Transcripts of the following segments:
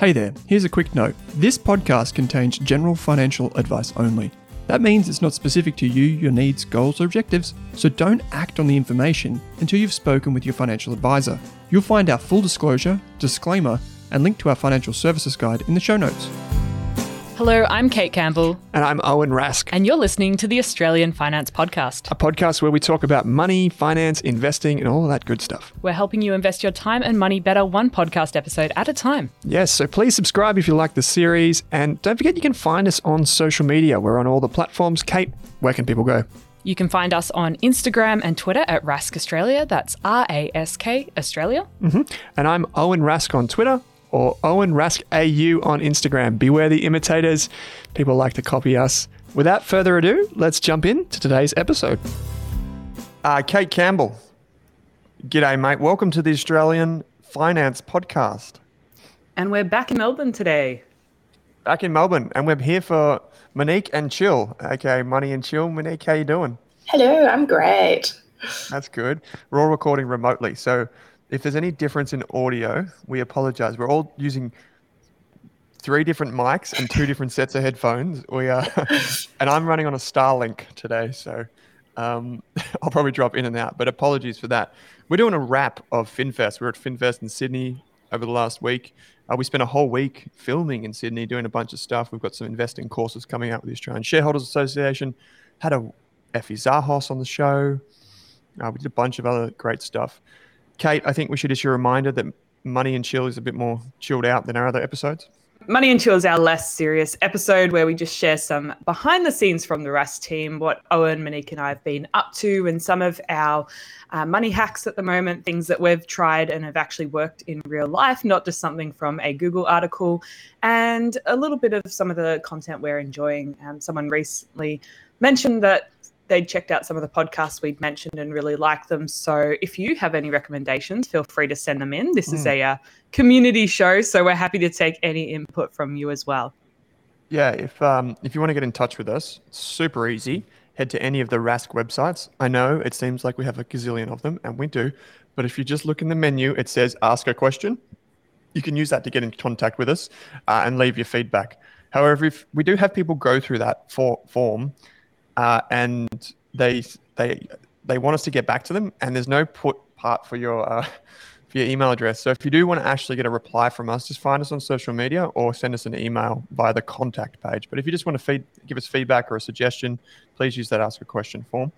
Hey there, here's a quick note. This podcast contains general financial advice only. That means it's not specific to you, your needs, goals, or objectives, so don't act on the information until you've spoken with your financial advisor. You'll find our full disclosure, disclaimer, and link to our financial services guide in the show notes. Hello, I'm Kate Campbell, And I'm Owen Rask, and you're listening to the Australian Finance Podcast. a podcast where we talk about money, finance, investing, and all that good stuff. We're helping you invest your time and money better one podcast episode at a time. Yes, so please subscribe if you like the series. And don't forget you can find us on social media. We're on all the platforms. Kate, where can people go? You can find us on Instagram and Twitter at Rask Australia. That's R A S K Australia. Mm-hmm. And I'm Owen Rask on Twitter or Owen Rask AU on Instagram. Beware the imitators. People like to copy us. Without further ado, let's jump in to today's episode. Uh, Kate Campbell. G'day, mate. Welcome to the Australian Finance Podcast. And we're back in Melbourne today. Back in Melbourne, and we're here for Monique and Chill. Okay, Money and Chill. Monique, how you doing? Hello, I'm great. That's good. We're all recording remotely, so if there's any difference in audio, we apologize. We're all using three different mics and two different sets of headphones. We are, and I'm running on a Starlink today, so um, I'll probably drop in and out. But apologies for that. We're doing a wrap of FinFest. We are at FinFest in Sydney over the last week. Uh, we spent a whole week filming in Sydney, doing a bunch of stuff. We've got some investing courses coming out with the Australian Shareholders Association. Had a Effie Zahos on the show. Uh, we did a bunch of other great stuff. Kate, I think we should issue a reminder that Money and Chill is a bit more chilled out than our other episodes. Money and Chill is our less serious episode where we just share some behind the scenes from the Rask team, what Owen, Monique, and I have been up to, and some of our uh, money hacks at the moment, things that we've tried and have actually worked in real life, not just something from a Google article, and a little bit of some of the content we're enjoying. Um, someone recently mentioned that they'd checked out some of the podcasts we'd mentioned and really liked them. So if you have any recommendations, feel free to send them in. This is a uh, community show, so we're happy to take any input from you as well. Yeah, if um, if you want to get in touch with us, super easy. Head to any of the Rask websites. I know it seems like we have a gazillion of them, and we do. But if you just look in the menu, it says "Ask a question." You can use that to get in contact with us uh, and leave your feedback. However, if we do have people go through that for, form, uh, and they they they want us to get back to them, and there's no put part for your uh, for your email address. So if you do want to actually get a reply from us, just find us on social media or send us an email via the contact page. But if you just want to feed, give us feedback or a suggestion, please use that ask a question form.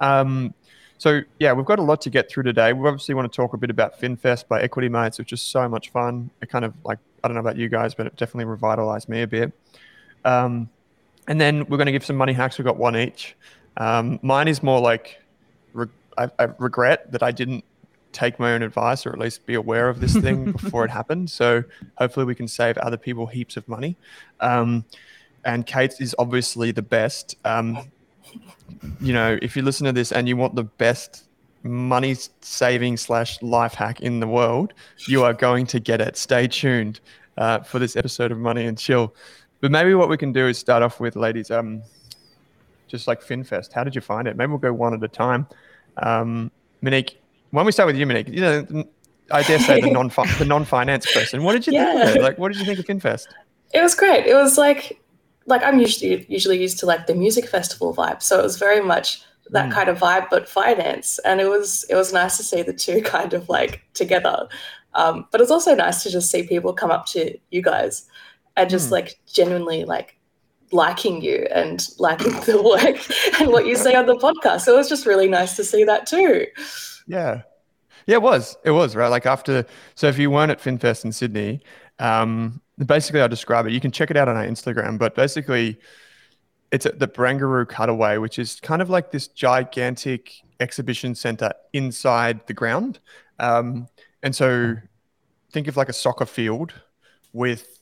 Um, so yeah, we've got a lot to get through today. We obviously want to talk a bit about FinFest by Equity Mates, which is so much fun. It kind of like I don't know about you guys, but it definitely revitalized me a bit. Um, and then we're going to give some money hacks. We've got one each. Um, mine is more like re- I, I regret that I didn't take my own advice or at least be aware of this thing before it happened. So hopefully we can save other people heaps of money. Um, and Kate's is obviously the best. Um, you know, if you listen to this and you want the best money saving slash life hack in the world, you are going to get it. Stay tuned. uh, for this episode of Money and Chill. But maybe what we can do is start off with, ladies, um, just like FinFest. How did you find it? Maybe we'll go one at a time. Um, Monique, why don't we start with you, Monique? You know, I dare say the non the non finance person. What did you Yeah. think? Of? Like, what did you think of FinFest? It was great. It was like like I'm usually usually used to like the music festival vibe, so it was very much that Mm. kind of vibe, but finance. And it was it was nice to see the two kind of like together. Um, but it's also nice to just see people come up to you guys and just Mm. like genuinely like liking you and liking the work and what you say on the podcast. So it was just really nice to see that too. Yeah. Yeah, it was. It was, right? Like after, so if you weren't at FinFest in Sydney, um, basically I'll describe it. You can check it out on our Instagram, but basically it's at the Barangaroo Cutaway, which is kind of like this gigantic exhibition center inside the ground. Um, and so think of like a soccer field with,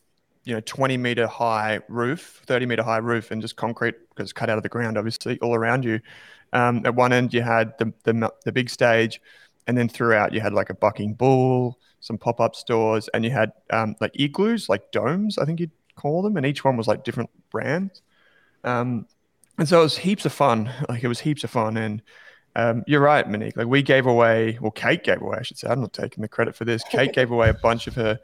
you know, 20 meter high roof, 30 meter high roof, and just concrete because cut out of the ground, obviously, all around you. Um, at one end, you had the, the, the big stage, and then throughout, you had like a bucking bull, some pop up stores, and you had um, like igloos, like domes, I think you'd call them, and each one was like different brands. Um, and so it was heaps of fun. Like it was heaps of fun. And um, you're right, Monique. Like we gave away, well, Kate gave away, I should say. I'm not taking the credit for this. Kate gave away a bunch of her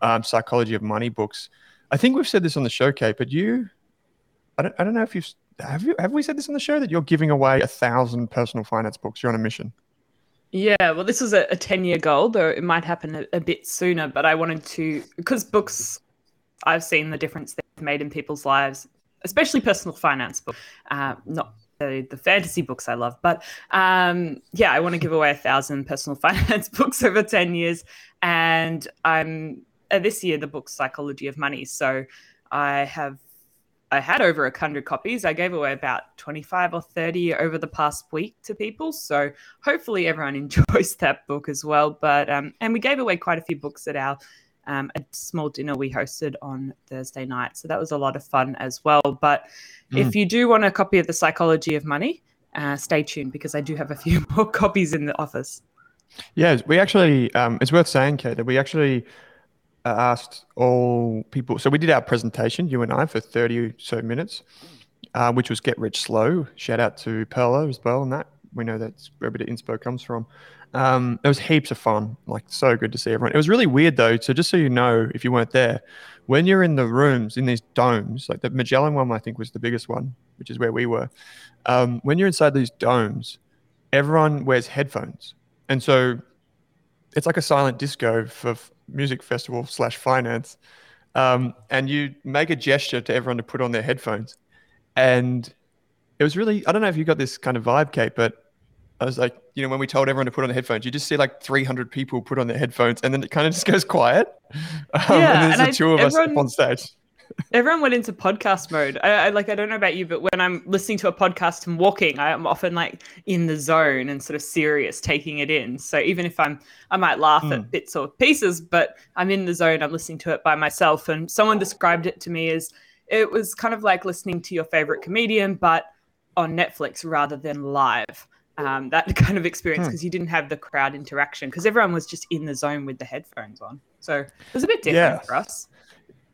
um, psychology of money books. I think we've said this on the show, Kate, but you, I don't, I don't know if you've, have you, have we said this on the show that you're giving away a thousand personal finance books? You're on a mission. Yeah, well, this was a, a 10 year goal, though it might happen a, a bit sooner. But I wanted to, because books, I've seen the difference they've made in people's lives, especially personal finance books, uh, not the, the fantasy books I love. But um, yeah, I want to give away a thousand personal finance books over 10 years. And I'm uh, this year, the book Psychology of Money. So I have I had over a hundred copies. I gave away about 25 or 30 over the past week to people. So hopefully everyone enjoys that book as well. But um, and we gave away quite a few books at our um, a small dinner we hosted on Thursday night. So that was a lot of fun as well. But if you do want a copy of the Psychology of Money, uh, stay tuned because I do have a few more copies in the office. Yeah, we actually, um, it's worth saying, Kate, that we actually asked all people. So we did our presentation, you and I, for 30 or so minutes, uh, which was Get Rich Slow. Shout out to Pearler as well. And that we know that's where a bit of inspo comes from. Um, it was heaps of fun, like so good to see everyone. It was really weird though. So just so you know, if you weren't there, when you're in the rooms in these domes, like the Magellan one, I think was the biggest one, which is where we were. Um, when you're inside these domes, everyone wears headphones, and so it's like a silent disco for music festival slash finance. Um, and you make a gesture to everyone to put on their headphones, and it was really I don't know if you got this kind of vibe, Kate, but I was like, you know, when we told everyone to put on the headphones, you just see like 300 people put on their headphones, and then it kind of just goes quiet. Um, Yeah, and there's and the I- two of us everyone- up on stage. Everyone went into podcast mode. I, I like I don't know about you, but when I'm listening to a podcast and walking, I'm often like in the zone and sort of serious, taking it in. So even if I'm, I might laugh Mm. at bits or pieces, but I'm in the zone. I'm listening to it by myself. And someone described it to me as it was kind of like listening to your favorite comedian, but on Netflix rather than live. Um, that kind of experience Hmm. because you didn't have the crowd interaction because everyone was just in the zone with the headphones on. So it was a bit different for us.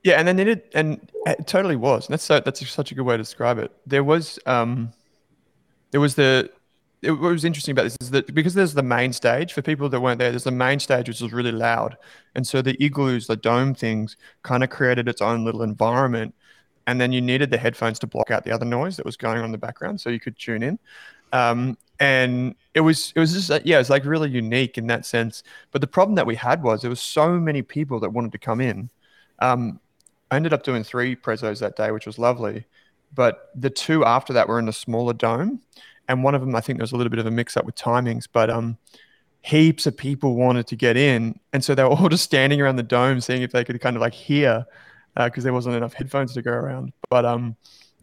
Yeah, and then it did, and it totally was. And that's so, that's such a good way to describe it. There was um, there was the it, what was interesting about this is that because there's the main stage for people that weren't there, there's the main stage which was really loud, and so the igloos, the dome things, kind of created its own little environment, and then you needed the headphones to block out the other noise that was going on in the background, so you could tune in. Um, and it was it was just yeah, it was like really unique in that sense. But the problem that we had was there was so many people that wanted to come in. Um, I ended up doing three prezos that day, which was lovely. But the two after that were in a smaller dome, and one of them I think there was a little bit of a mix up with timings, but um, heaps of people wanted to get in, and so they were all just standing around the dome, seeing if they could kind of like hear, because there wasn't enough headphones to go around. But um,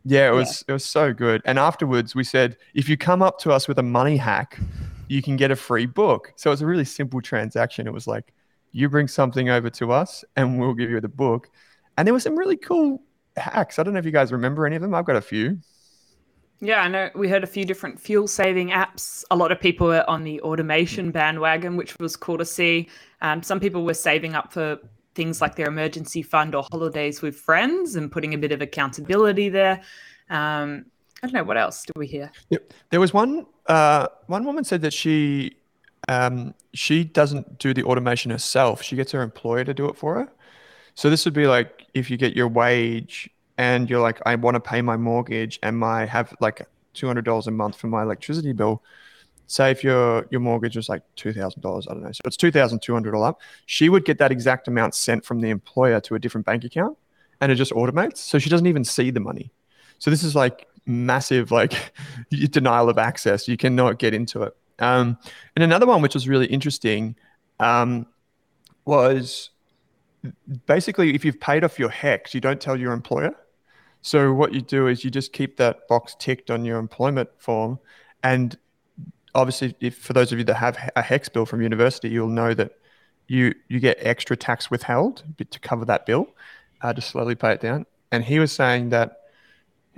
yeah, it was it was so good. And afterwards, we said if you come up to us with a money hack, you can get a free book. So it's a really simple transaction. It was like you bring something over to us, and we'll give you the book. And there were some really cool hacks. I don't know if you guys remember any of them. I've got a few. Yeah, I know we heard a few different fuel saving apps. A lot of people were on the automation bandwagon, which was cool to see. Um, some people were saving up for things like their emergency fund or holidays with friends and putting a bit of accountability there. Um, I don't know what else do we hear. Yep. There was one uh, one woman said that she um, she doesn't do the automation herself. She gets her employer to do it for her. So this would be like if you get your wage and you're like, I want to pay my mortgage and my have like two hundred dollars a month for my electricity bill. Say if your your mortgage was like two thousand dollars, I don't know, so it's two thousand two hundred all up. She would get that exact amount sent from the employer to a different bank account, and it just automates. So she doesn't even see the money. So this is like massive like denial of access. You cannot get into it. Um, and another one which was really interesting um, was basically if you've paid off your HECS, you don't tell your employer. So what you do is you just keep that box ticked on your employment form, and obviously, if for those of you that have a HECS bill from university, you'll know that you you get extra tax withheld to cover that bill uh, to slowly pay it down. And he was saying that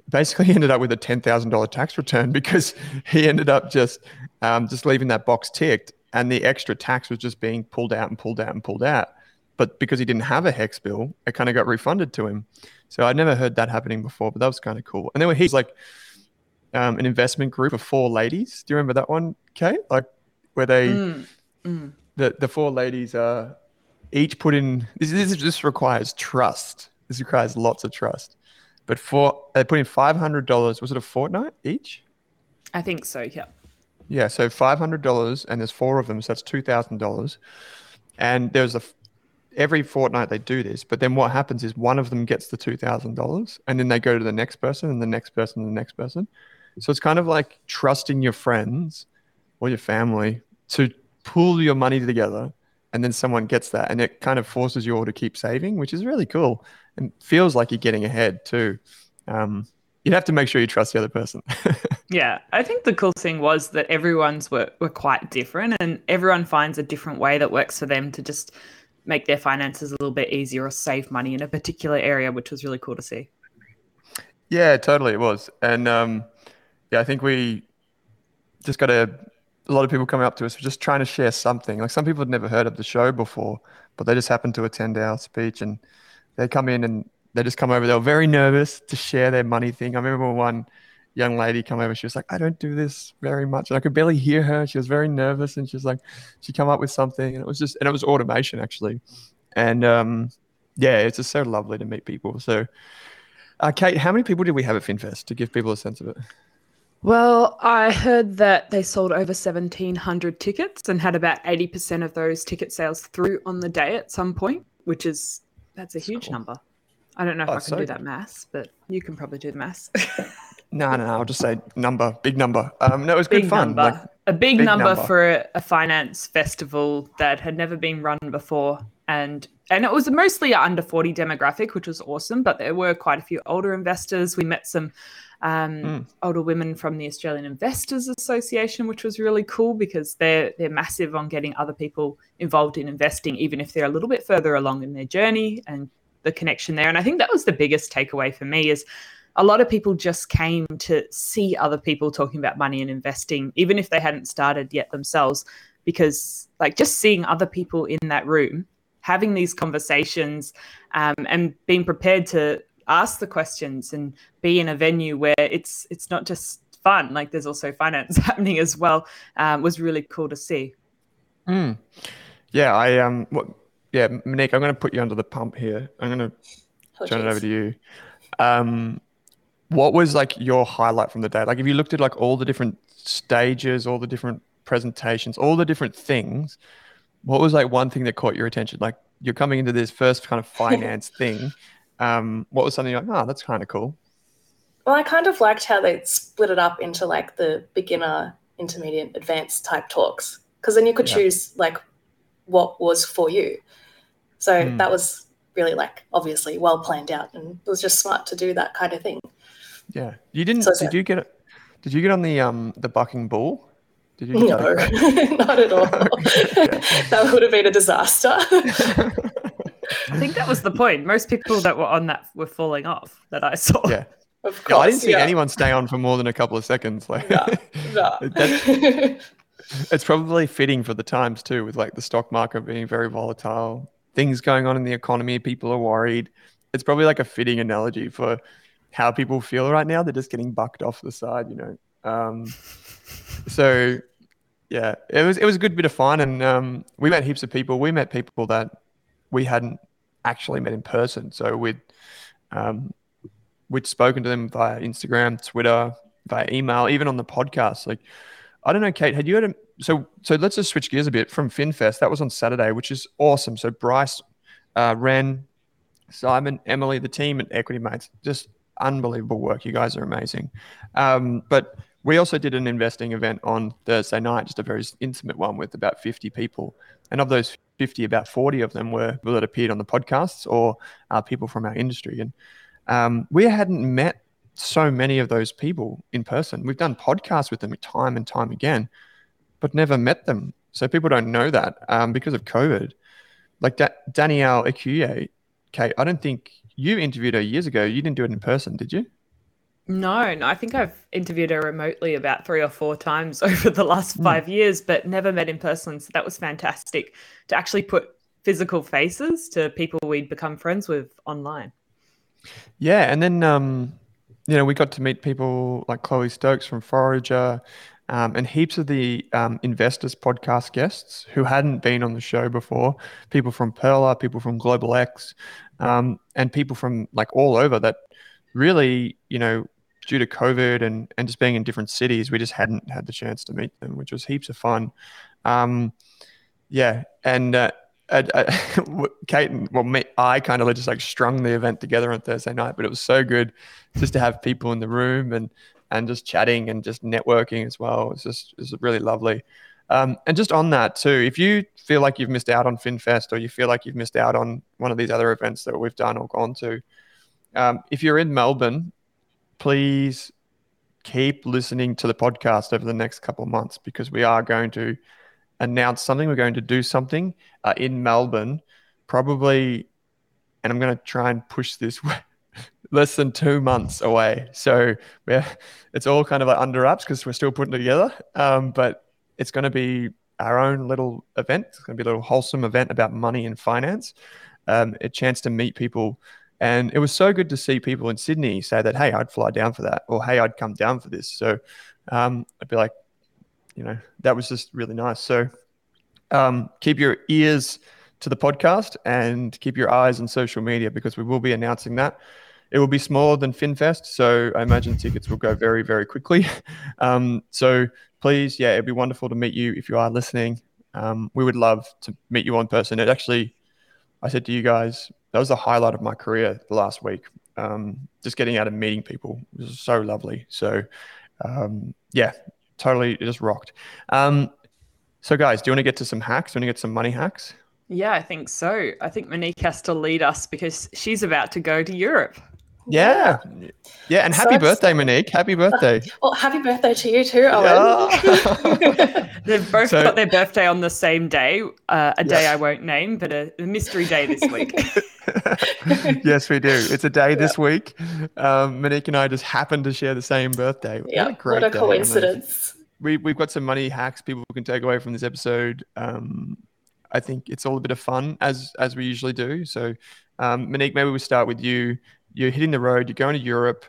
basically he ended up with a ten thousand dollar tax return because he ended up just um, just leaving that box ticked, and the extra tax was just being pulled out and pulled out and pulled out. But because he didn't have a HECS bill, it kind of got refunded to him. So I'd never heard that happening before, but that was kind of cool. And then he's like um, an investment group of four ladies. Do you remember that one, Kate? Like where they Mm, mm. the the four ladies uh each put in this this, this requires trust. This requires lots of trust. But for they put in five hundred dollars. Was it a fortnight each? I think so. Yeah. Yeah, so five hundred dollars, and there's four of them, so that's two thousand dollars. And there's a every fortnight they do this, but then what happens is one of them gets the two thousand dollars, and then they go to the next person, and the next person, and the next person. So it's kind of like trusting your friends or your family to pull your money together, and then someone gets that, and it kind of forces you all to keep saving, which is really cool and feels like you're getting ahead too. Um, you'd have to make sure you trust the other person. Yeah, I think the cool thing was that everyone's were, were quite different and everyone finds a different way that works for them to just make their finances a little bit easier or save money in a particular area, which was really cool to see. Yeah, totally, it was, and um, yeah, I think we just got a, a lot of people coming up to us just trying to share something. Like some people had never heard of the show before, but they just happened to attend our speech, and they come in and they just come over. They were very nervous to share their money thing. I remember one young lady come over. She was like, "I don't do this very much," and I could barely hear her. She was very nervous, and she was like, she come up with something, and it was just, and it was automation actually, and um, yeah, it's just so lovely to meet people. So. Uh, Kate, how many people did we have at FinFest to give people a sense of it? Well, I heard that they sold over 1,700 tickets and had about 80% of those ticket sales through on the day at some point, which is, that's a huge cool. number. I don't know if Oh, I can so do that maths, but you can probably do the maths. No, no, no. I'll just say number, big number. Um, no, it was good fun. Like, a big, big number, number. for a, finance festival that had never been run before. And and it was mostly under 40 demographic, which was awesome. But there were quite a few older investors. We met some um, Mm. older women from the Australian Investors Association, which was really cool because they're they're massive on getting other people involved in investing, even if they're a little bit further along in their journey and the connection there. And I think that was the biggest takeaway for me is a lot of people just came to see other people talking about money and investing, even if they hadn't started yet themselves, because like just seeing other people in that room, having these conversations, um, and being prepared to ask the questions and be in a venue where it's it's not just fun, like there's also finance happening as well, um, was really cool to see. mm. yeah, I um, what, yeah, Monique, I'm going to put you under the pump here. I'm going to Oh, turn it over to you. Um, what was like your highlight from the day? Like, if you looked at like all the different stages, all the different presentations, all the different things, what was like one thing that caught your attention? Like, you're coming into this first kind of finance thing. Um, what was something you're like, oh, that's kind of cool. Well, I kind of liked how they split it up into like the beginner, intermediate, advanced type talks, because then you could Yeah. choose like what was for you. So Mm. that was really like obviously well planned out, and it was just smart to do that kind of thing. Yeah, you didn't. So did you get it? Did you get on the um the bucking bull? Did you? No, not at all. that would have been a disaster. I think that was the point. Most people that were on that were falling off that I saw. Yeah. of Yeah, course, I didn't see yeah. anyone stay on for more than a couple of seconds. Like, No, no. It's probably fitting for the times too, with like the stock market being very volatile. things going on in the economy. People are worried. It's probably like a fitting analogy for how people feel right now. They're just getting bucked off the side, you know. Um, so yeah, it was it was a good bit of fun, and um, we met heaps of people. We met people that we hadn't actually met in person. So we'd um, we'd spoken to them via Instagram, Twitter, via email, even on the podcast. Like, I don't know, Kate, had you had a so so let's just switch gears a bit from FinFest. That was on Saturday, which is awesome. So Bryce, uh, Ren, Simon, Emily, the team at Equity Mates, just unbelievable work. You guys are amazing. Um, but we also did an investing event on Thursday night, just a very intimate one with about 50 people. And of those 50, about 40 of them were people that appeared on the podcasts or uh, people from our industry. And um, we hadn't met so many of those people in person. We've done podcasts with them time and time again, but never met them. So people don't know that um, because of COVID. Like da- Danielle Ecuyer, Kate, I don't think you interviewed her years ago. You didn't do it in person, did you? No, no, I think I've interviewed her remotely about three or four times over the last hmm. five mm. years, but never met in person. So that was fantastic to actually put physical faces to people we'd become friends with online. Yeah, and then um, you know we got to meet people like Chloe Stokes from Forager, um, and heaps of the um, investors podcast guests who hadn't been on the show before. People from Pearler, people from Global X, um, and people from like all over that really, you know, due to COVID and, and just being in different cities, we just hadn't had the chance to meet them, which was heaps of fun. Um, yeah, and uh, Kate and well, me, I kind of just like strung the event together on Thursday night, but it was so good just to have people in the room and and just chatting and just networking as well. It's just it's really lovely. Um, and just on that too, if you feel like you've missed out on FinFest or you feel like you've missed out on one of these other events that we've done or gone to, um, if you're in Melbourne, please keep listening to the podcast over the next couple of months because we are going to announce something. We're going to do something uh, in Melbourne, probably, and I'm going to try and push this less than two months away. So we're, it's all kind of like under wraps because we're still putting it together. Um, but it's going to be our own little event. It's going to be a little wholesome event about money and finance. Um, a chance to meet people and it was so good to see people in Sydney say that, hey, I'd fly down for that, or hey, I'd come down for this. So um, I'd be like, you know, that was just really nice. So um, keep your ears to the podcast and keep your eyes on social media because we will be announcing that. It will be smaller than FinFest, so I imagine tickets will go very, very quickly. Um, so please, yeah, it'd be wonderful to meet you if you are listening. Um, we would love to meet you on person. It actually, I said to you guys that was the highlight of my career the last week. Um, just getting out and meeting people it was so lovely. So, um, yeah, totally, it just rocked. Um, so, guys, do you want to get to some hacks? Do you want to get some money hacks? Yeah, I think so. I think Monique has to lead us because she's about to go to Europe. Yeah. Yeah. And happy so birthday, Monique. Happy birthday. Well, happy birthday to you too, Owen. Yeah. They've both so, got their birthday on the same day, uh, a day I won't name, but a, a mystery day this week. yes, we do. It's a day yeah. this week. Um, Monique and I just happen to share the same birthday. Yeah, what a, what a coincidence. We, we've got some money hacks people can take away from this episode. Um, I think it's all a bit of fun as as we usually do. So, um, Monique, maybe we start with you you're hitting the road, you're going to Europe.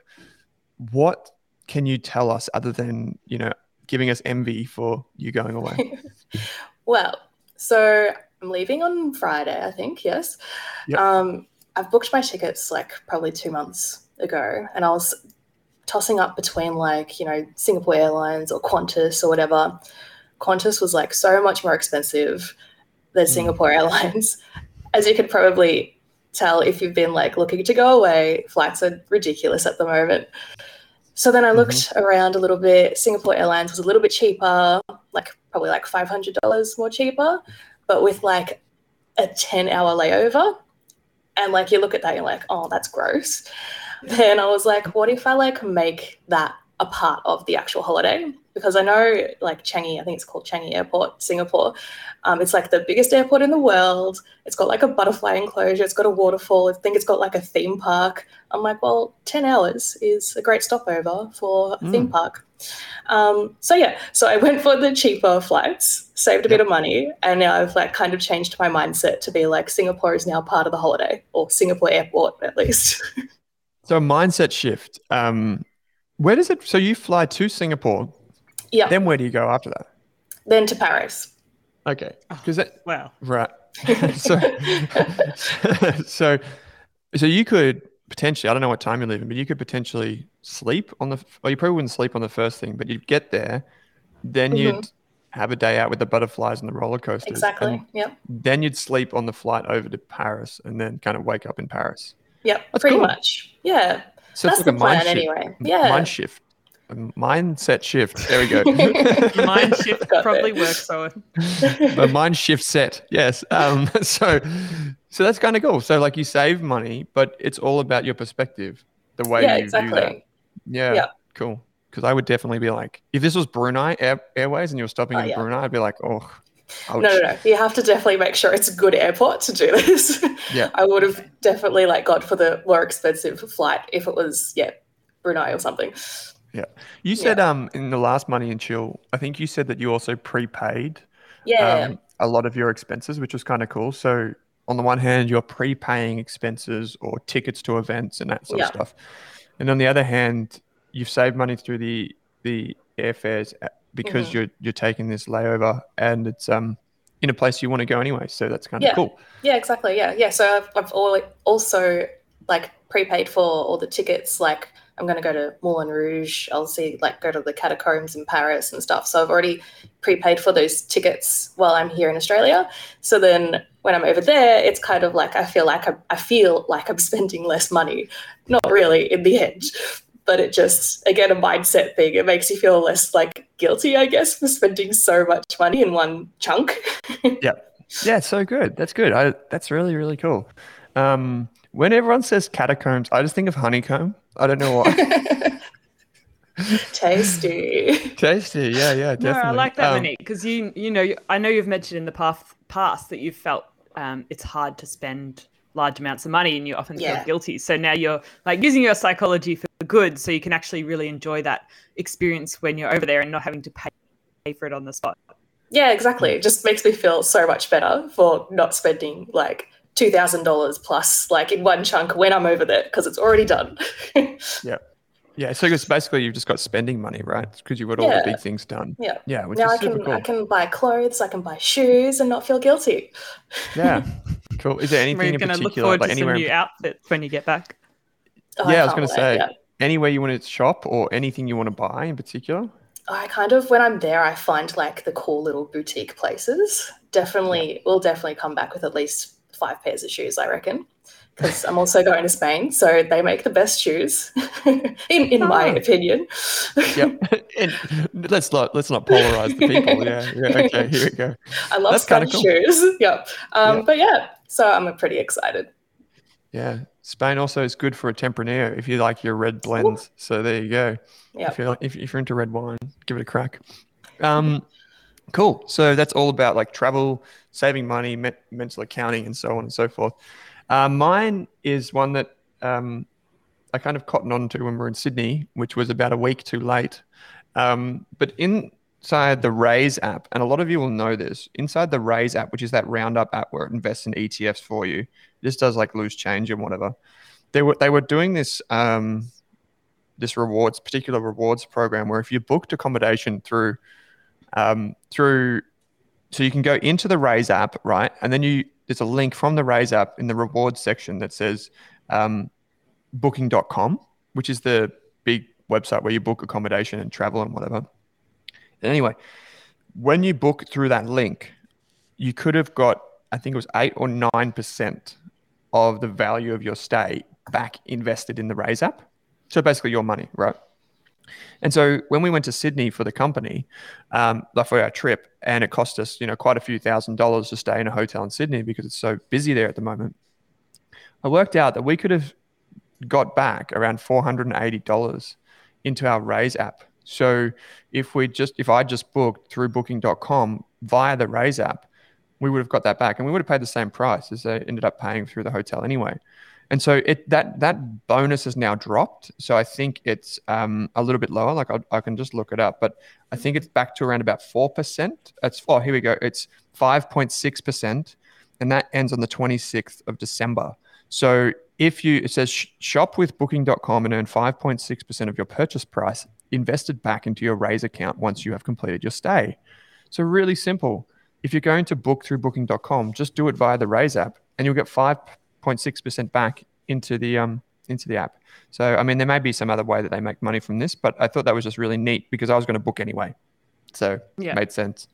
What can you tell us other than, you know, giving us envy for you going away? well, so I'm leaving on Friday, I think, yes. Yep. Um, I've booked my tickets like probably two months ago, and I was tossing up between like, you know, Singapore Airlines or Qantas or whatever. Qantas was like so much more expensive than mm. Singapore Airlines. As you could probably tell if you've been like looking to go away. Flights are ridiculous at the moment. So then I looked mm-hmm. around a little bit. Singapore Airlines was a little bit cheaper, like probably like $500 more cheaper, but with like a 10 hour layover. And like you look at that, you're like, oh, that's gross. Then I was like, what if I like make that a part of the actual holiday because I know like Changi, I think it's called Changi Airport, Singapore. Um, it's like the biggest airport in the world. It's got like a butterfly enclosure. It's got a waterfall. I think it's got like a theme park. I'm like, well, 10 hours is a great stopover for a mm. theme park. Um, so yeah, so I went for the cheaper flights, saved a yep. bit of money, and now I've like kind of changed my mindset to be like Singapore is now part of the holiday, or Singapore airport at least. so mindset shift. Um, where does it? So you fly to Singapore. Yeah. Then where do you go after that? Then to Paris. Okay. Because oh, wow. Right. so, so, so you could potentially. I don't know what time you're leaving, but you could potentially sleep on the. Well, you probably wouldn't sleep on the first thing, but you'd get there, then mm-hmm. you'd have a day out with the butterflies and the roller coasters. Exactly. Yep. Then you'd sleep on the flight over to Paris, and then kind of wake up in Paris. Yep. That's pretty cool. much. Yeah. So That's it's like a mind shift. anyway. Yeah. Mind shift. A mindset shift. There we go. mind shift probably there. works, Owen. the mind shift set. Yes. Um, so, so that's kind of cool. So, like, you save money, but it's all about your perspective, the way yeah, you exactly. view that. Yeah. yeah. Cool. Because I would definitely be like, if this was Brunei Air- Airways and you were stopping oh, in yeah. Brunei, I'd be like, oh, Ouch. No, no, no. You have to definitely make sure it's a good airport to do this. Yeah. I would have definitely like got for the more expensive flight if it was, yeah, Brunei or something. Yeah. You said yeah. um in the last Money and Chill, I think you said that you also prepaid yeah. Um, a lot of your expenses, which was kind of cool. So on the one hand, you're prepaying expenses or tickets to events and that sort yeah. of stuff. And on the other hand, you've saved money through the the airfares because mm-hmm. you're you're taking this layover and it's um in a place you want to go anyway. So that's kind of yeah. cool. Yeah, exactly. Yeah, yeah. So I've, I've also like prepaid for all the tickets. Like I'm going to go to Moulin Rouge. I'll see like go to the catacombs in Paris and stuff. So I've already prepaid for those tickets while I'm here in Australia. So then when I'm over there, it's kind of like I feel like I'm, I feel like I'm spending less money. Not really in the end, but it just again a mindset thing. It makes you feel less like guilty, I guess, for spending so much money in one chunk. yeah, yeah, so good. That's good. I, that's really really cool. Um, when everyone says catacombs, I just think of honeycomb. I don't know why. Tasty. Tasty, yeah, yeah, definitely. No, I like that, um, because you, you know, I know you've mentioned in the past, past that you've felt um, it's hard to spend large amounts of money and you often yeah. feel guilty. So now you're like using your psychology for good so you can actually really enjoy that experience when you're over there and not having to pay for it on the spot. Yeah, exactly. It just makes me feel so much better for not spending like $2,000 plus like in one chunk when I'm over there because it's already done. yeah. Yeah, so it's basically you've just got spending money, right? Because you've got all yeah. the big things done. Yeah, yeah. now I can cool. I can buy clothes, I can buy shoes, and not feel guilty. Yeah, cool. Is there anything in particular? Look forward like to some new outfits when you get back. Oh, yeah, I, I was going to say yeah. anywhere you want to shop or anything you want to buy in particular. I kind of when I'm there, I find like the cool little boutique places. Definitely, yeah. we'll definitely come back with at least five pairs of shoes. I reckon because I'm also going to Spain, so they make the best shoes, in in oh. my opinion. yeah, let's not let's not polarize the people. Yeah, yeah. Okay, here we go. I love That's cool. shoes. Yep. Um, But yeah, so I'm pretty excited. Yeah, Spain also is good for a Tempranillo if you like your red blends. Ooh. So there you go. Yeah. If you're if, if you're into red wine, give it a crack. Um, cool. So that's all about like travel, saving money, me- mental accounting, and so on and so forth. Uh, mine is one that um, I kind of cottoned on to when we were in Sydney, which was about a week too late. Um, but inside the Raise app, and a lot of you will know this, inside the Raise app, which is that Roundup app where it invests in ETFs for you, this does like loose change and whatever. They were they were doing this um, this rewards particular rewards program where if you booked accommodation through um, through so you can go into the Raise app, right, and then you there's a link from the Raise app in the rewards section that says um, booking.com, which is the big website where you book accommodation and travel and whatever. Anyway, when you book through that link, you could have got, I think it was eight or 9% of the value of your stay back invested in the Raise app. So basically your money, right? And so when we went to Sydney for the company, um, for our trip, and it cost us, you know, quite a few thousand dollars to stay in a hotel in Sydney because it's so busy there at the moment. I worked out that we could have got back around four hundred and eighty dollars into our Raise app. So if we just if I just booked through booking.com via the Raise app, we would have got that back and we would have paid the same price as they ended up paying through the hotel anyway. And so it that that bonus has now dropped. So I think it's um, a little bit lower. Like I, I, can just look it up, but I think it's back to around about four percent. It's oh here we go. It's five point six percent, and that ends on the twenty sixth of December. So if you it says shop with Booking.com and earn five point six percent of your purchase price invested back into your Raise account once you have completed your stay. So really simple. If you're going to book through Booking.com, just do it via the Raise app, and you'll get five 0.6% back into the um, into the app. So I mean, there may be some other way that they make money from this, but I thought that was just really neat because I was going to book anyway, so yeah. it made sense.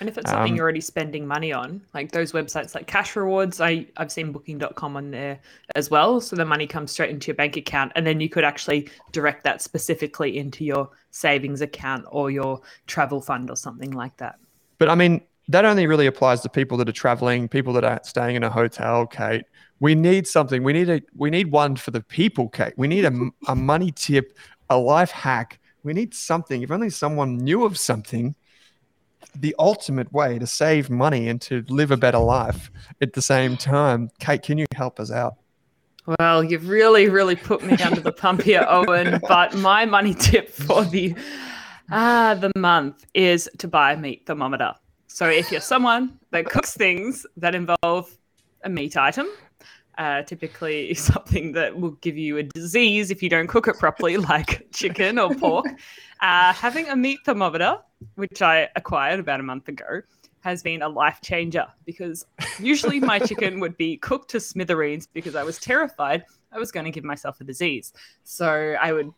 And if it's something um, you're already spending money on, like those websites like Cash Rewards, I, I've seen booking.com on there as well. So the money comes straight into your bank account. And then you could actually direct that specifically into your savings account or your travel fund or something like that. But I mean, that only really applies to people that are traveling, people that are staying in a hotel, Kate, we need something. We need a we need one for the people, Kate. We need a, a money tip, a life hack. We need something. If only someone knew of something, the ultimate way to save money and to live a better life at the same time. Kate, can you help us out? Well, you've really, really put me under the pump here, Owen. But my money tip for the ah the month is to buy a meat thermometer. So if you're someone that cooks things that involve a meat item, uh, typically something that will give you a disease if you don't cook it properly, like chicken or pork. Uh, having a meat thermometer, which I acquired about a month ago, has been a life changer because usually my chicken would be cooked to smithereens because I was terrified I was going to give myself a disease. So I would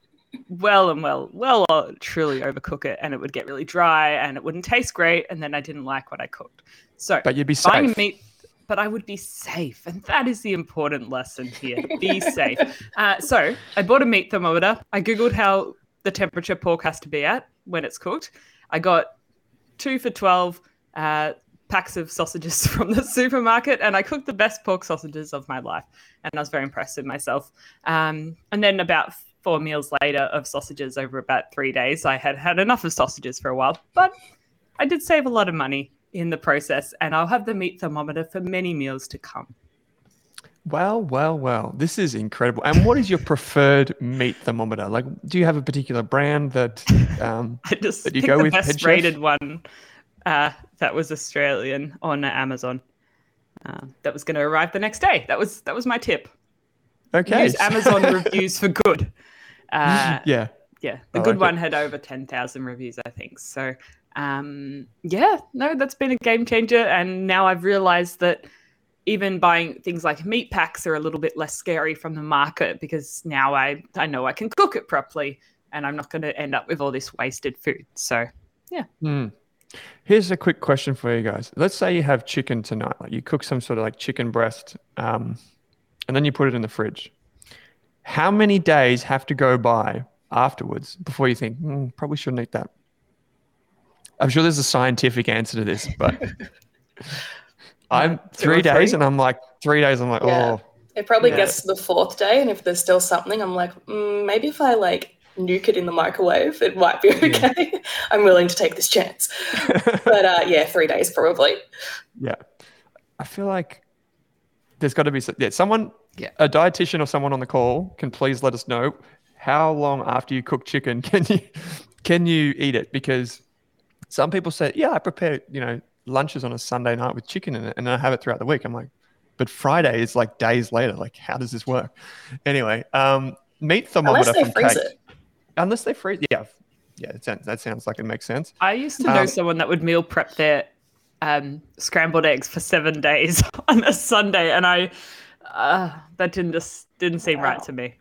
well and well, well, uh, truly overcook it and it would get really dry and it wouldn't taste great. And then I didn't like what I cooked. So, but you'd be safe. meat but I would be safe. And that is the important lesson here. Be safe. Uh, so I bought a meat thermometer. I Googled how the temperature pork has to be at when it's cooked. I got two for 12 uh, packs of sausages from the supermarket, and I cooked the best pork sausages of my life. And I was very impressed with myself. Um, and then about four meals later of sausages over about three days, I had had enough of sausages for a while, but I did save a lot of money in the process, and I'll have the meat thermometer for many meals to come. Well, well, well, this is incredible. And what is your preferred meat thermometer? Like, do you have a particular brand that um, I just that you go the with? Best rated one uh, that was Australian on Amazon. Uh, that was going to arrive the next day. That was that was my tip. Okay. Use Amazon reviews for good. Uh, yeah. Yeah, the I good like one it. had over ten thousand reviews, I think. So um, yeah, no, that's been a game changer. And now I've realized that even buying things like meat packs are a little bit less scary from the market because now I, I know I can cook it properly and I'm not going to end up with all this wasted food. So, yeah. Mm. Here's a quick question for you guys. Let's say you have chicken tonight, like you cook some sort of like chicken breast, um, and then you put it in the fridge. How many days have to go by afterwards before you think, mm, probably shouldn't eat that? I'm sure there's a scientific answer to this, but I'm three days and I'm like, three days, I'm like, yeah. oh. It probably yeah. gets to the fourth day, and if there's still something, I'm like, mm, maybe if I like nuke it in the microwave, it might be okay. Yeah. I'm willing to take this chance. but uh, yeah, three days probably. Yeah. I feel like there's got to be yeah, someone, yeah. a dietitian or someone on the call can please let us know how long after you cook chicken can you can you eat it? Because some people say, yeah, I prepare, you know, lunches on a Sunday night with chicken in it and I have it throughout the week. I'm like, but Friday is like days later. Like, how does this work? Anyway, um, meat thermometer Unless they from freeze Kate. It. Unless they freeze, yeah, yeah, sounds, that sounds like it makes sense. I used to know um, someone that would meal prep their um, scrambled eggs for seven days on a Sunday, and I uh, that didn't just didn't seem wow. right to me.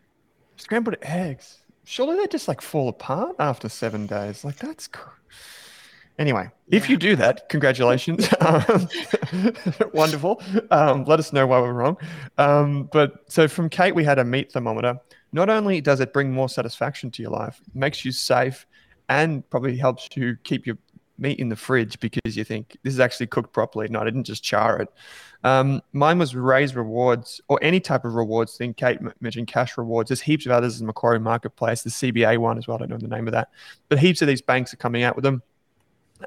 Scrambled eggs, surely they just like fall apart after seven days. Like that's. Cr- Anyway, yeah. if you do that, congratulations. Um, wonderful. Um, let us know why we're wrong. Um, but so from Kate, we had a meat thermometer. Not only does it bring more satisfaction to your life, makes you safe, and probably helps you keep your meat in the fridge because you think this is actually cooked properly. No, I didn't just char it. Um, mine was raise rewards or any type of rewards thing. Kate mentioned cash rewards. There's heaps of others in Macquarie Marketplace, the CBA one as well. I don't know the name of that, but heaps of these banks are coming out with them.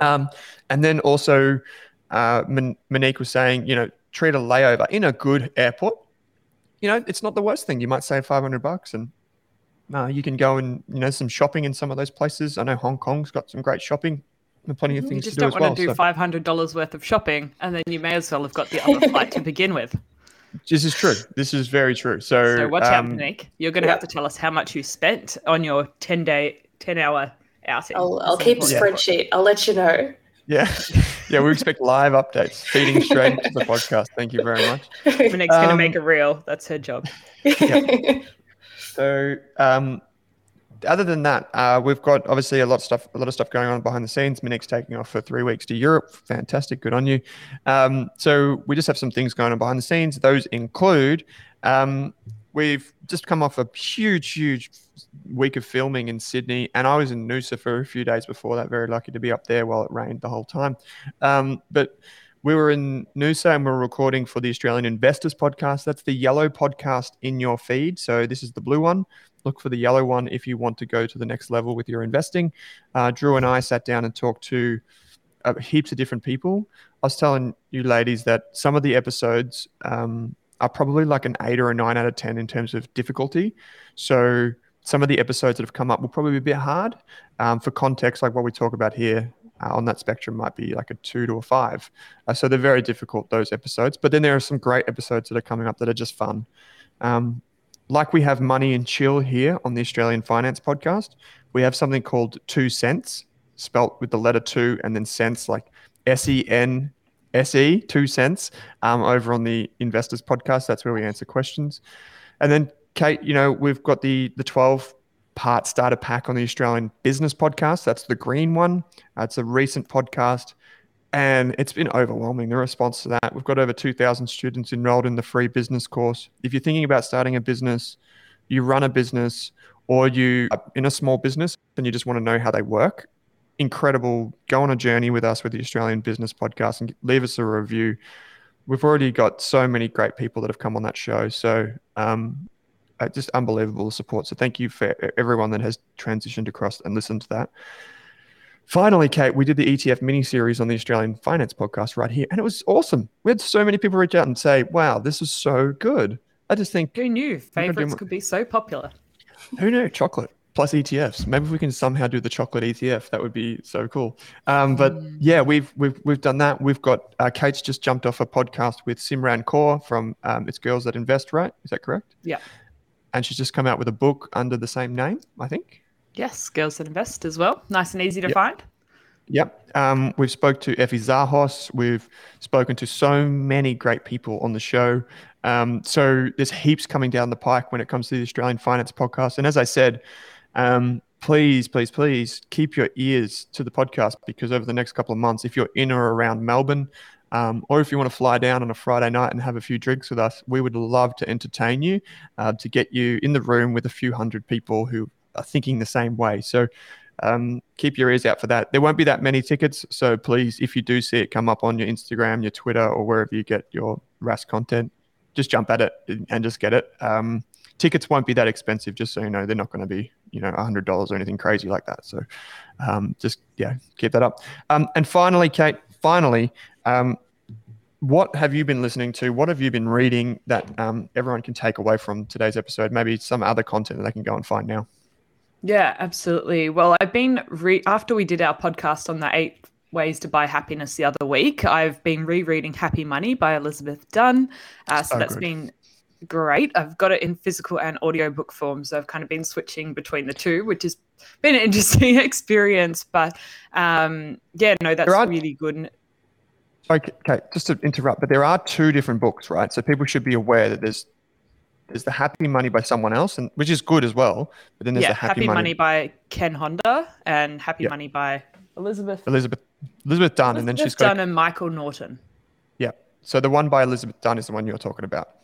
Um, and then also, uh, Monique was saying, you know, treat a layover in a good airport. You know, it's not the worst thing. You might save 500 bucks and uh, you can go and, you know, some shopping in some of those places. I know Hong Kong's got some great shopping and plenty of things to do. you just don't want to do so. five hundred dollars worth of shopping, and then you may as well have got the other flight to begin with. This is true. This is very true. So, so watch um, out, Nick. You're going to yeah. have to tell us how much you spent on your ten day, ten hour outing. I'll, I'll keep a spreadsheet. Yeah. I'll let you know. Yeah, yeah. We expect live updates feeding straight to the podcast. Thank you very much. Monique's um, going to make a reel. That's her job. Yeah. So, um, other than that, uh, we've got obviously a lot of stuff, a lot of stuff going on behind the scenes. Monique's taking off for three weeks to Europe. Fantastic, good on you. Um, so we just have some things going on behind the scenes. Those include um, we've just come off a huge, huge week of filming in Sydney, and I was in Noosa for a few days before that. Very lucky to be up there while it rained the whole time. Um, but we were in Noosa and we are recording for the Australian Investors podcast. That's the yellow podcast in your feed. So this is the blue one look for the yellow one if you want to go to the next level with your investing. Uh, Drew and I sat down and talked to uh, heaps of different people. I was telling you ladies that some of the episodes um, are probably like an eight or a nine out of 10 in terms of difficulty. So some of the episodes that have come up will probably be a bit hard. Um, for context, like what we talk about here uh, on that spectrum might be like a two to a five. Uh, so they're very difficult, those episodes. But then there are some great episodes that are coming up that are just fun. Um, like we have money and chill here on the Australian Finance Podcast, we have something called Two Cents, spelt with the letter two and then cents, like S E N S E, two cents, um, over on the Investors Podcast. That's where we answer questions. And then, Kate, you know, we've got the the 12 part starter pack on the Australian Business Podcast. That's the green one. It's a recent podcast and it's been overwhelming the response to that we've got over 2000 students enrolled in the free business course if you're thinking about starting a business you run a business or you are in a small business and you just want to know how they work incredible. Go on a journey with us with the australian business podcast and leave us a review. We've already got so many great people that have come on that show. So um, uh, just unbelievable support. So thank you for everyone that has transitioned across and listened to that. Finally, Kate, we did the ETF mini series on the Australian Finance Podcast right here, and it was awesome. We had so many people reach out and say, "Wow, this is so good." I just think who knew? favorites could be so popular. Who knew? Chocolate plus ETFs? Maybe if we can somehow do the chocolate ETF, that would be so cool. Um, but mm. yeah, we've we've we've done that. We've got uh, Kate's just jumped off a podcast with Simran Kaur from um, It's Girls That Invest, right? Is that correct? Yeah. And she's just come out with a book under the same name, I think. Yes, Girls That Invest as well. Nice and easy to yep. find. Yep. Um, we've spoke to Effie Zahos. We've spoken to so many great people on the show. Um, so there's heaps coming down the pike when it comes to the Australian Finance Podcast. And as I said, um, please, please, please keep your ears to the podcast because over the next couple of months, if you're in or around Melbourne, um, or if you want to fly down on a Friday night and have a few drinks with us, we would love to entertain you, uh, to get you in the room with a few hundred people who are thinking the same way. So um, keep your ears out for that. There won't be that many tickets. So please, if you do see it come up on your Instagram, your Twitter, or wherever you get your Rask content, just jump at it and just get it. Um, tickets won't be that expensive, just so you know. They're not going to be, you know, $100 or anything crazy like that. So um, just, yeah, keep that up. Um, and finally, Kate, finally, um, what have you been listening to? What have you been reading that um, everyone can take away from today's episode? Maybe some other content that they can go and find now. Yeah, absolutely. Well, I've been re- after we did our podcast on the eight ways to buy happiness the other week. I've been rereading Happy Money by Elizabeth Dunn. Uh, so, that's good. been great. I've got it in physical and audiobook form, so I've kind of been switching between the two, which has been an interesting experience. But um, yeah, no, that's are, really good. Okay, okay, just to interrupt, but there are two different books, right? So people should be aware that there's there's the Happy Money by someone else, and which is good as well. But then there's yeah, the Happy, Happy Money. Money. by Ken Honda and Happy yep. Money by Elizabeth Elizabeth Elizabeth Dunn, Elizabeth and then she's got Dunn and Michael Norton. Yeah. So the one by Elizabeth Dunn is the one you're talking about.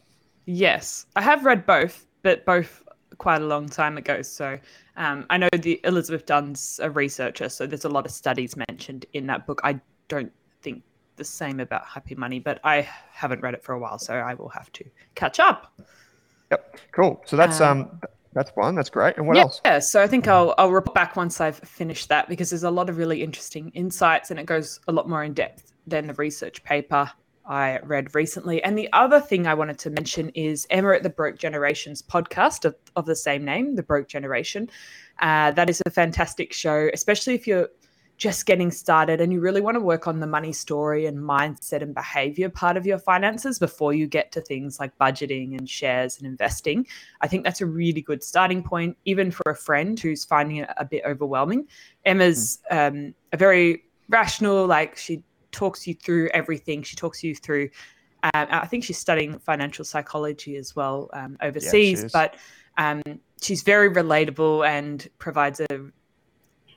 Yes, I have read both, but both quite a long time ago. So um, I know the Elizabeth Dunn's a researcher, so there's a lot of studies mentioned in that book. I don't think the same about Happy Money, but I haven't read it for a while, so I will have to catch up. Yep, cool. So that's um, um that's one. That's great. And what yeah, else? Yeah, so I think I'll I'll report back once I've finished that because there's a lot of really interesting insights and it goes a lot more in depth than the research paper I read recently. And the other thing I wanted to mention is Emma at the Broke Generations podcast of, of the same name, The Broke Generation. Uh, that is a fantastic show, especially if you're just getting started and you really want to work on the money story and mindset and behavior part of your finances before you get to things like budgeting and shares and investing. I think that's a really good starting point, even for a friend who's finding it a bit overwhelming. Emma's um, a very rational, like she talks you through everything. She talks you through. Um, I think she's studying financial psychology as well um, overseas, yeah, but um, she's very relatable and provides a.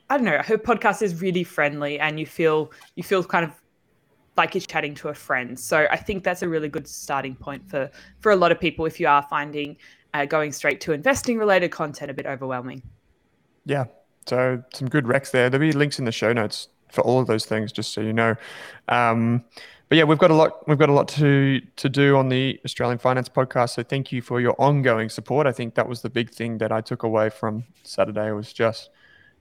I don't know. Her podcast is really friendly, and you feel you feel kind of like you're chatting to a friend. So I think that's a really good starting point for for a lot of people if you are finding uh, going straight to investing related content a bit overwhelming. Yeah. So some good recs there. There'll be links in the show notes for all of those things, just so you know. Um, but yeah, we've got a lot. We've got a lot to to do on the Australian Finance Podcast. So thank you for your ongoing support. I think that was the big thing that I took away from Saturday. It was just,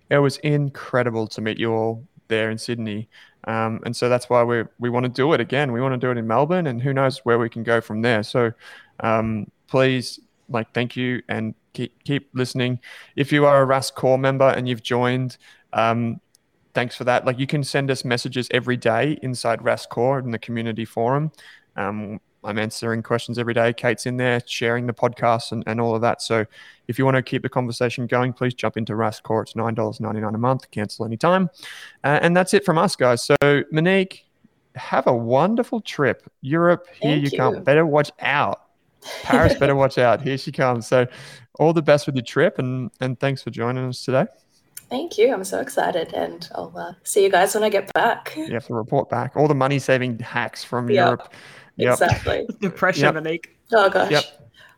it was incredible to meet you all there in Sydney, um, and so that's why we we want to do it again. We want to do it in Melbourne, and who knows where we can go from there. So um, please, like, thank you and keep keep listening. If you are a Rask Core member and you've joined. Um, thanks for that. Like you can send us messages every day inside Rask Core in the community forum. Um, I'm answering questions every day. Kate's in there sharing the podcast and, and all of that. So if you want to keep the conversation going, please jump into Rask Core. It's $9.99 a month. Cancel anytime. Uh, and that's it from us, guys. So Monique, have a wonderful trip. Europe, here you, you come. Better watch out. Paris, better watch out. Here she comes. So all the best with your trip and, and thanks for joining us today. Thank you. I'm so excited, and I'll uh, see you guys when I get back. You have to report back all the money saving hacks from yep. Europe. Yep. Exactly. the pressure, yep. Monique. Oh gosh. Yep.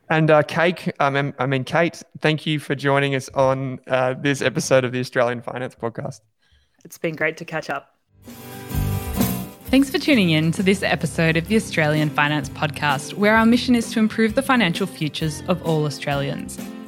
And uh, Kate, um, I mean Kate, thank you for joining us on uh, this episode of the Australian Finance Podcast. It's been great to catch up. Thanks for tuning in to this episode of the Australian Finance Podcast, where our mission is to improve the financial futures of all Australians.